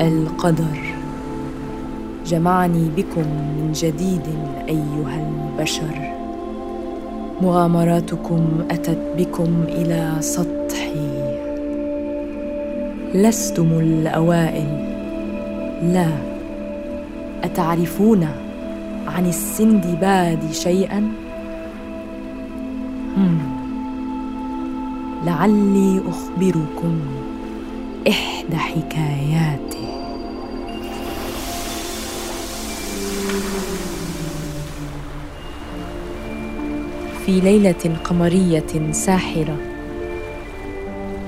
القدر. جمعني بكم من جديد أيها البشر. مغامراتكم أتت بكم إلى سطحي. لستم الأوائل. لا. أتعرفون عن السندباد شيئا. لعلي أخبركم إحدى حكاياته في ليلة قمرية ساحرة.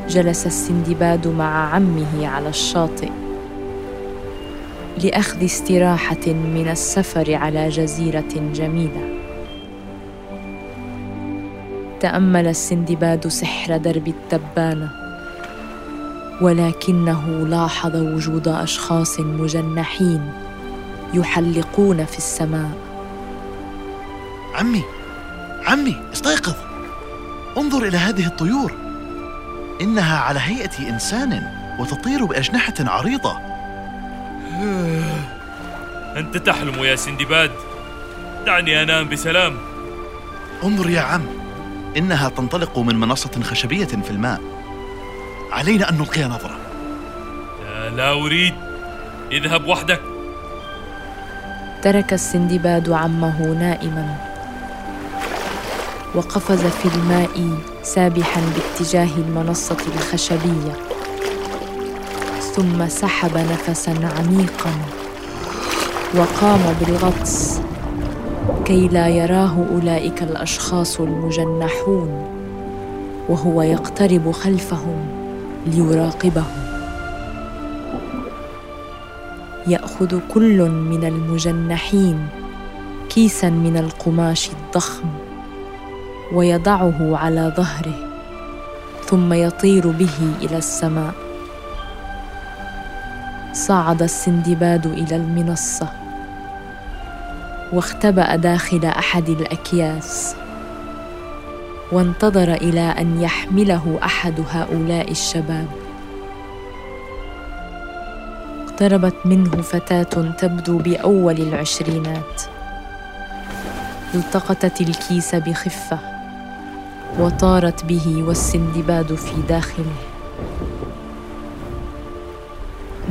جلس السندباد مع عمه على الشاطئ لأخذ استراحة من السفر على جزيرة جميلة. تأمل السندباد سحر درب التبانة ولكنه لاحظ وجود أشخاص مجنحين يحلقون في السماء. عمي! عمي استيقظ. انظر إلى هذه الطيور. إنها على هيئة إنسان وتطير بأجنحة عريضة. أنت تحلم يا سندباد. دعني أنام بسلام. انظر يا عم. إنها تنطلق من منصة خشبية في الماء. علينا أن نلقي نظرة. لا, لا أريد. اذهب وحدك. ترك السندباد عمه نائما. وقفز في الماء سابحا باتجاه المنصة الخشبية. ثم سحب نفسا عميقا وقام بالغطس كي لا يراه أولئك الأشخاص المجنحون وهو يقترب خلفهم ليراقبهم. يأخذ كل من المجنحين كيسا من القماش الضخم. ويضعه على ظهره ثم يطير به إلى السماء. صعد السندباد إلى المنصة واختبأ داخل أحد الأكياس وانتظر إلى أن يحمله أحد هؤلاء الشباب. اقتربت منه فتاة تبدو بأول العشرينات. التقطت الكيس بخفة. وطارت به والسندباد في داخله.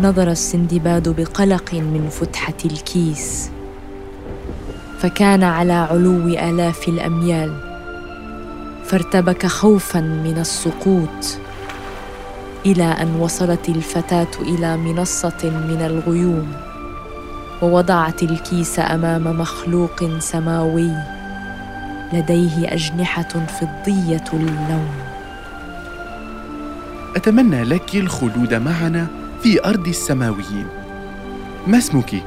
نظر السندباد بقلق من فتحة الكيس فكان على علو آلاف الأميال فارتبك خوفا من السقوط إلى أن وصلت الفتاة إلى منصة من الغيوم ووضعت الكيس أمام مخلوق سماوي. لديه أجنحة فضية اللون. أتمنى لك الخلود معنا في أرض السماويين. ما اسمك؟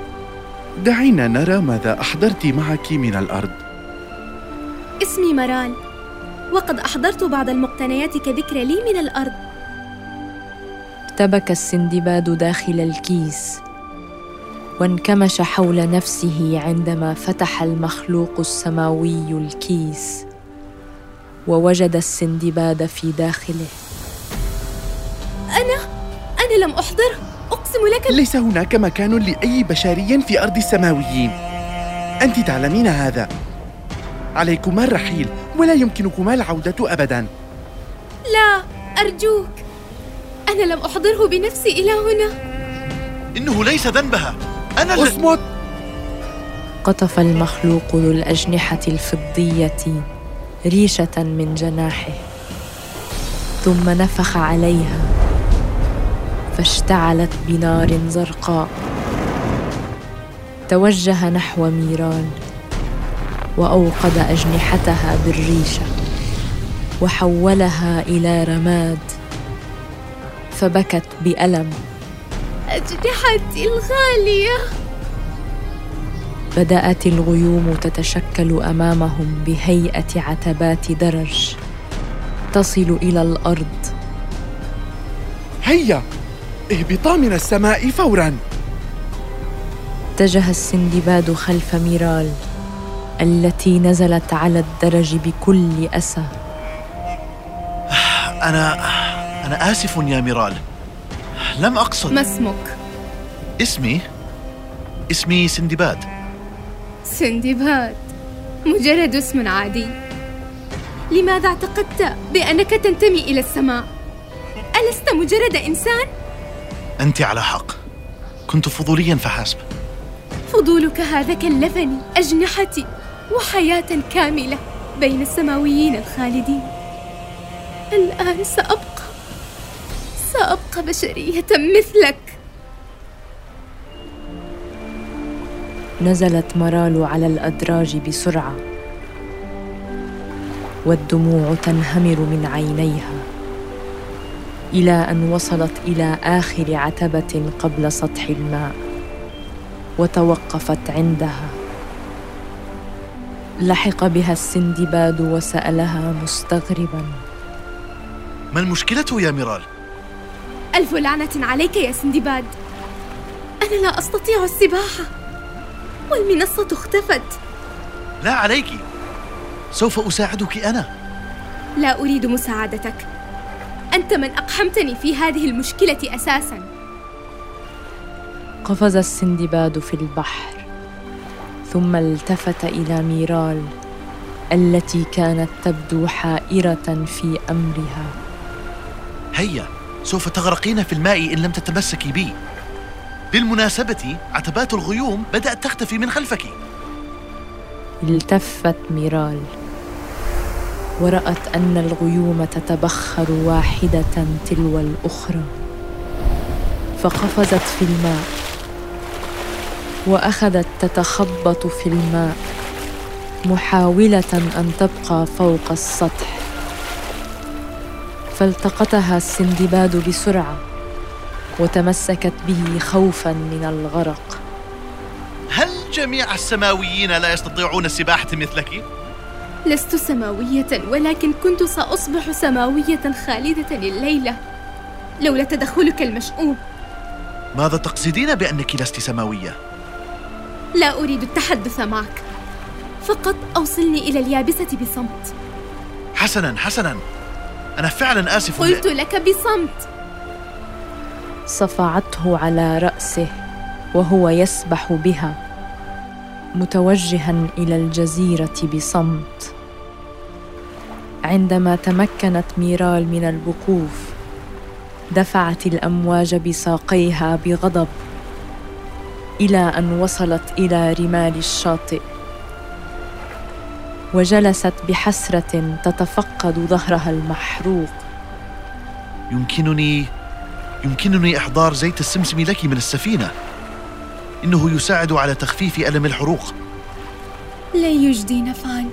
دعينا نرى ماذا أحضرت معك من الأرض. اسمي مرال وقد أحضرت بعض المقتنيات كذكرى لي من الأرض. ارتبك السندباد داخل الكيس. وانكمش حول نفسه عندما فتح المخلوق السماوي الكيس ووجد السندباد في داخله. أنا؟ أنا لم احضره أقسم لك ليس هناك مكان لأي بشري في أرض السماويين. أنت تعلمين هذا. عليكما الرحيل ولا يمكنكما العودة ابدا. لا أرجوك. أنا لم أحضره بنفسي إلى هنا. إنه ليس ذنبها. أنا اللي أصمت. قطف المخلوق ذو الأجنحة الفضية ريشة من جناحه ثم نفخ عليها فاشتعلت بنار زرقاء توجه نحو ميران وأوقد أجنحتها بالريشة وحولها إلى رماد فبكت بألم. أجنحتي الغالية. بدأت الغيوم تتشكل أمامهم بهيئة عتبات درج تصل إلى الأرض. هيا اهبطا من السماء فورا. اتجه السندباد خلف ميرال التي نزلت على الدرج بكل أسى. أنا أنا آسف يا ميرال. لم أقصد. ما اسمك؟ اسمي؟ اسمي سندباد. سندباد. مجرد اسم عادي. لماذا اعتقدت بأنك تنتمي إلى السماء؟ ألست مجرد إنسان؟ أنت على حق. كنت فضوليا فحسب. فضولك هذا كلفني أجنحتي وحياة كاملة بين السماويين الخالدين. الآن سأبقى سأبقى بشرية مثلك. نزلت مرال على الأدراج بسرعة والدموع تنهمر من عينيها إلى أن وصلت إلى آخر عتبة قبل سطح الماء وتوقفت عندها. لحق بها السندباد وسألها مستغربا. ما المشكلة يا ميرال؟ ألف لعنة عليك يا سندباد. أنا لا أستطيع السباحة والمنصة اختفت. لا عليك. سوف أساعدك أنا. لا أريد مساعدتك. أنت من أقحمتني في هذه المشكلة أساساً. قفز السندباد في البحر ثم التفت إلى ميرال التي كانت تبدو حائرة في أمرها. هيا. سوف تغرقين في الماء إن لم تتمسكي بي. بالمناسبة عتبات الغيوم بدأت تختفي من خلفك. التفت ميرال. ورأت أن الغيوم تتبخر واحدة تلو الأخرى. فقفزت في الماء. وأخذت تتخبط في الماء. محاولة أن تبقى فوق السطح. فالتقطها السندباد بسرعة وتمسكت به خوفا من الغرق. هل جميع السماويين لا يستطيعون السباحة مثلك؟ لست سماوية ولكن كنت سأصبح سماوية خالدة الليلة لولا تدخلك المشؤوم. ماذا تقصدين بأنك لست سماوية؟ لا أريد التحدث معك. فقط أوصلني إلى اليابسة بصمت. حسنا حسنا. أنا فعلا آسف. قلت لك بصمت. صفعته على رأسه وهو يسبح بها متوجها إلى الجزيرة بصمت. عندما تمكنت ميرال من الوقوف دفعت الأمواج بساقيها بغضب إلى أن وصلت إلى رمال الشاطئ. وجلست بحسرة تتفقد ظهرها المحروق. يمكنني يمكنني إحضار زيت السمسم لك من السفينة. إنه يساعد على تخفيف ألم الحروق. لن يجدي نفعا.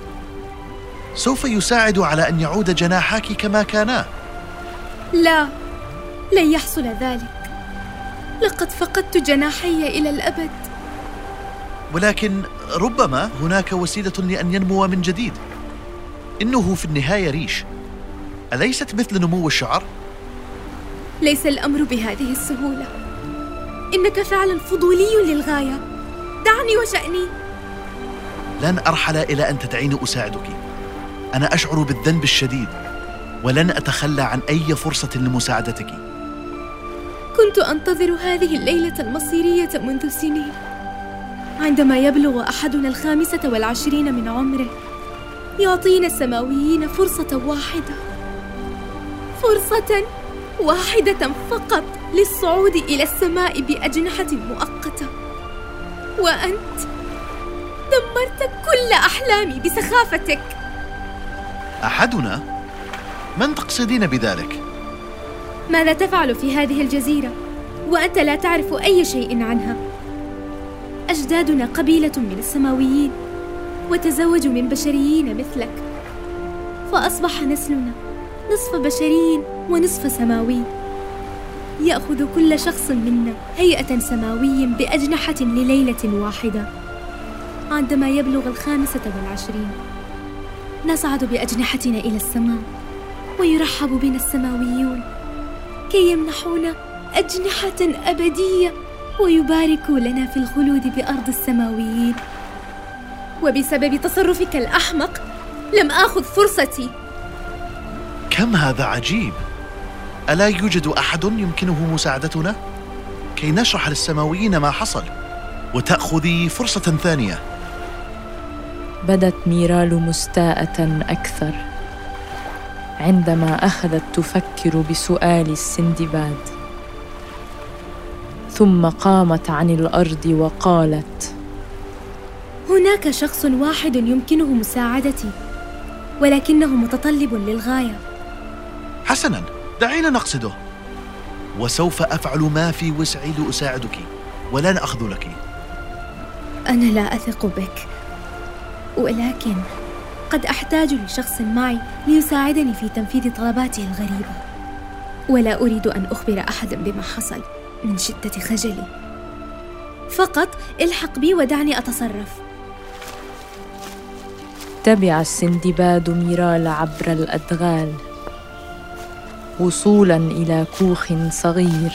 سوف يساعد على أن يعود جناحاك كما كانا. لا لن يحصل ذلك. لقد فقدت جناحي إلى الأبد. ولكن ربما هناك وسيلة لأن ينمو من جديد. إنه في النهاية ريش. أليست مثل نمو الشعر؟ ليس الأمر بهذه السهولة. إنك فعلا فضولي للغاية. دعني وشأني لن أرحل إلى أن تدعيني أساعدك. أنا أشعر بالذنب الشديد ولن أتخلى عن أي فرصة لمساعدتك. كنت أنتظر هذه الليلة المصيرية منذ سنين. عندما يبلغ أحدنا الخامسة والعشرين من عمره يعطينا السماويين فرصة واحدة. فرصة واحدة فقط للصعود إلى السماء بأجنحة مؤقتة. وأنت دمرت كل أحلامي بسخافتك. أحدنا؟ من تقصدين بذلك؟ ماذا تفعل في هذه الجزيرة؟ وأنت لا تعرف أي شيء عنها؟ أجدادنا قبيلة من السماويين وتزوجوا من بشريين مثلك. فأصبح نسلنا نصف بشري ونصف سماوي يأخذ كل شخص منا هيئة سماوي بأجنحة لليلة واحدة. عندما يبلغ الخامسة والعشرين نصعد بأجنحتنا إلى السماء ويرحب بنا السماويون كي يمنحونا أجنحة أبدية ويباركوا لنا في الخلود بأرض السماويين. وبسبب تصرفك الأحمق لم آخذ فرصتي. كم هذا عجيب. ألا يوجد أحد يمكنه مساعدتنا؟ كي نشرح للسماويين ما حصل وتأخذي فرصة ثانية. بدت ميرال مستاءة أكثر عندما أخذت تفكر بسؤال السندباد. ثم قامت عن الأرض وقالت هناك شخص واحد يمكنه مساعدتي ولكنه متطلب للغاية. حسنا دعينا نقصده. وسوف أفعل ما في وسعي لأساعدك ولن أخذلك أنا لا أثق بك ولكن قد أحتاج لشخص معي ليساعدني في تنفيذ طلباتي الغريبة. ولا أريد أن أخبر أحدا بما حصل. من شدة خجلي. فقط الحق بي ودعني أتصرف. تبع السندباد ميرال عبر الأدغال. وصولا إلى كوخ صغير.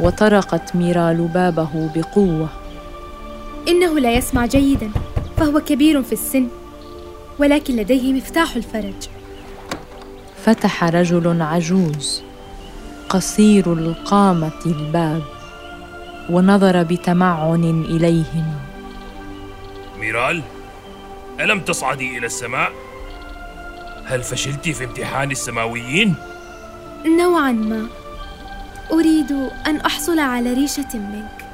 وطرقت ميرال بابه بقوة. إنه لا يسمع جيدا فهو كبير في السن ولكن لديه مفتاح الفرج. فتح رجل عجوز. قصير القامة الباب ونظر بتمعن إليهما ميرال ألم تصعدي إلى السماء؟ هل فشلت في امتحان السماويين؟ نوعا ما أريد أن أحصل على ريشة منك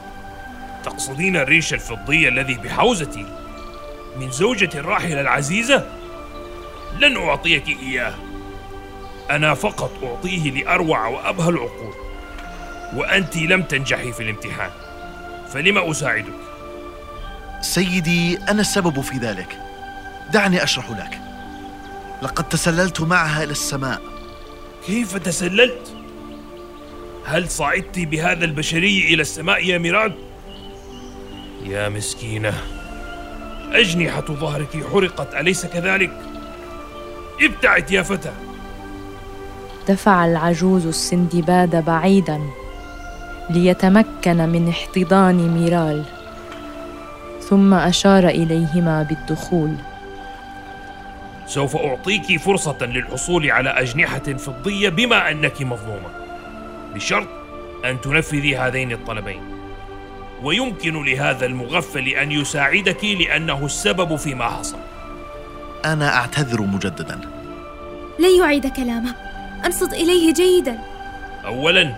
تقصدين الريش الفضي الذي بحوزتي من زوجتي الراحلة العزيزة؟ لن أعطيك إياه أنا فقط أعطيه لأروع وأبهى العقول وأنت لم تنجحي في الامتحان فلم أساعدك؟ سيدي أنا السبب في ذلك دعني أشرح لك لقد تسللت معها إلى السماء كيف تسللت؟ هل صعدت بهذا البشري إلى السماء يا ميراد؟ يا مسكينة أجنحة ظهرك حرقت أليس كذلك؟ ابتعد يا فتى دفع العجوز السندباد بعيدا ليتمكن من احتضان ميرال ثم أشار إليهما بالدخول. سوف أعطيك فرصة للحصول على أجنحة فضية بما أنك مظلومة بشرط أن تنفذي هذين الطلبين. ويمكن لهذا المغفل أن يساعدك لأنه السبب فيما حصل. أنا أعتذر مجددا. لن يعيد كلامه. أنصت إليه جيدا. أولا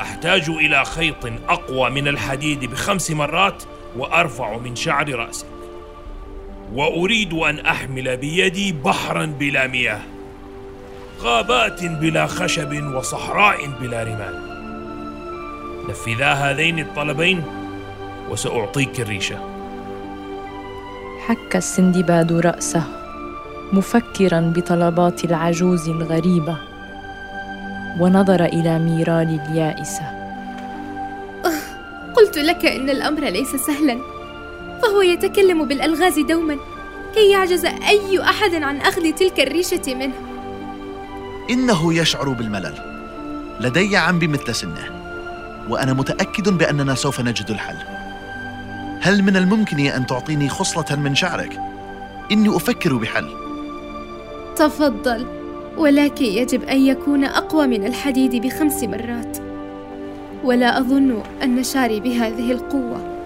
أحتاج إلى خيط أقوى من الحديد بخمس مرات وأرفع من شعر رأسك. وأريد أن أحمل بيدي بحرا بلا مياه. غابات بلا خشب وصحراء بلا رمال. نفذا هذين الطلبين وسأعطيك الريشة. حك السندباد رأسه مفكرا بطلبات العجوز الغريبة. ونظر إلى ميرال اليائسة. قلت لك إن الأمر ليس سهلا. فهو يتكلم بالألغاز دوما كي يعجز أي أحد عن أخذ تلك الريشة منه. إنه يشعر بالملل. لدي عم بمثل سنه وأنا متأكد بأننا سوف نجد الحل. هل من الممكن أن تعطيني خصلة من شعرك؟ إني أفكر بحل. تفضل. ولكن يجب أن يكون أقوى من الحديد بخمس مرات. ولا أظن أن شعري بهذه القوة.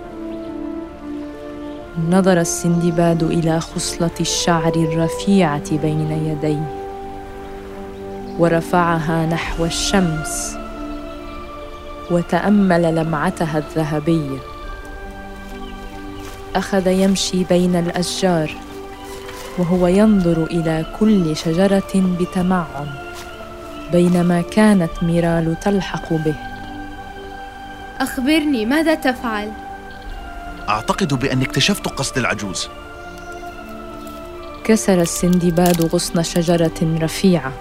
نظر السندباد إلى خصلة الشعر الرفيعة بين يديه ورفعها نحو الشمس وتأمل لمعتها الذهبيه أخذ يمشي بين الأشجار. وهو ينظر إلى كل شجرة بتمعن بينما كانت ميرال تلحق به. أخبرني ماذا تفعل؟ أعتقد بأني اكتشفت قصد العجوز. كسر السندباد غصن شجرة رفيعة.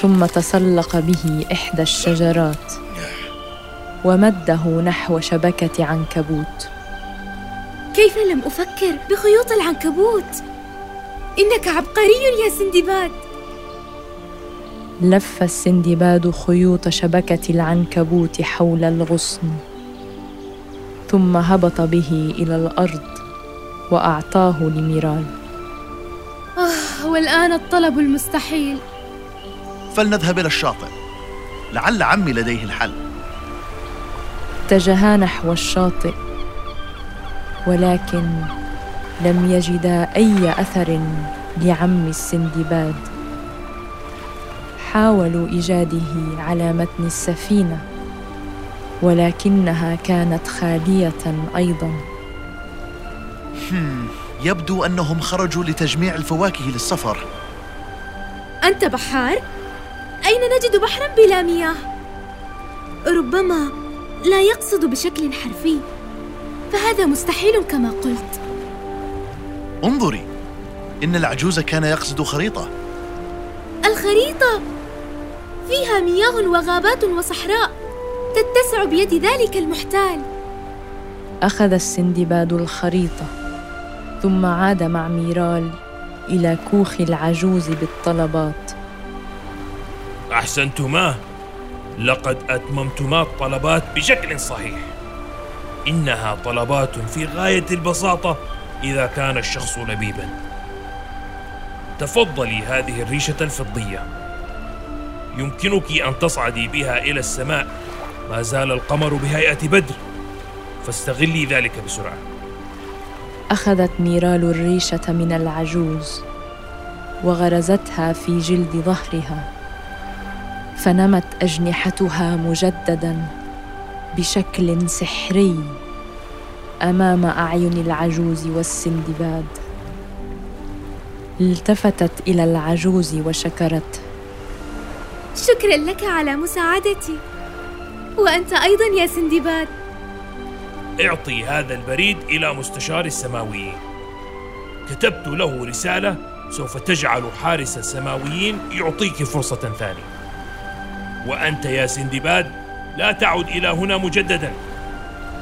ثم تسلق به إحدى الشجرات. ومده نحو شبكة عنكبوت. كيف لم أفكر بخيوط العنكبوت؟ إنك عبقري يا سندباد. لف السندباد خيوط شبكة العنكبوت حول الغصن ثم هبط به إلى الأرض وأعطاه لميرال آه والآن الطلب المستحيل. فلنذهب إلى الشاطئ. لعل عمي لديه الحل. اتجها نحو الشاطئ. ولكن لم يجدا أي أثر لعم السندباد حاولوا إيجاده على متن السفينة ولكنها كانت خالية أيضا يبدو أنهم خرجوا لتجميع الفواكه للسفر أنت بحار؟ أين نجد بحرا بلا مياه؟ ربما لا يقصد بشكل حرفي فهذا مستحيل كما قلت. انظري. إن العجوز كان يقصد خريطة. الخريطة فيها مياه وغابات وصحراء تتسع بيد ذلك المحتال. أخذ السندباد الخريطة ثم عاد مع ميرال إلى كوخ العجوز بالطلبات. أحسنتما. لقد أتممتما الطلبات بشكل صحيح. إنها طلبات في غاية البساطة إذا كان الشخص لبيبا. تفضلي هذه الريشة الفضية. يمكنك أن تصعدي بها إلى السماء. ما زال القمر بهيئة بدر. فاستغلي ذلك بسرعة. أخذت ميرال الريشة من العجوز وغرزتها في جلد ظهرها فنمت أجنحتها مجددا. بشكل سحري أمام أعين العجوز والسندباد. التفتت إلى العجوز وشكرت. شكرا لك على مساعدتي. وأنت أيضا يا سندباد. اعطي هذا البريد إلى مستشار السماويين. كتبت له رسالة سوف تجعل حارس السماويين يعطيك فرصة ثانية. وأنت يا سندباد لا تعد إلى هنا مجددا.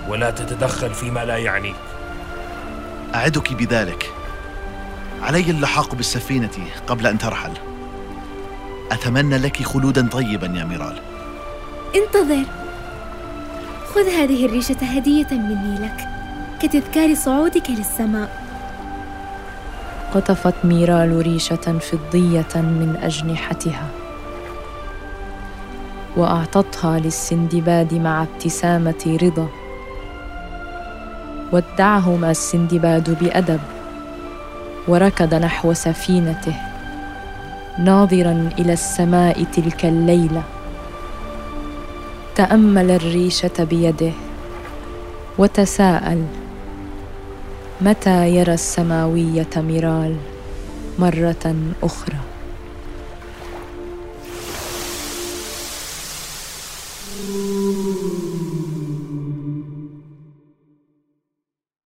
ولا تتدخل فيما لا يعنيك أعدك بذلك. علي اللحاق بالسفينة قبل أن ترحل. أتمنى لك خلودا طيبا يا ميرال. انتظر. خذ هذه الريشة هدية مني لك كتذكار صعودك للسماء. قطفت ميرال ريشة فضية من أجنحتها. وأعطتها للسندباد مع ابتسامة رضا. ودعهما السندباد بأدب وركض نحو سفينته ناظرا إلى السماء تلك الليلة. تأمل الريشة بيده وتساءل متى يرى السماوية ميرال مره أخرى؟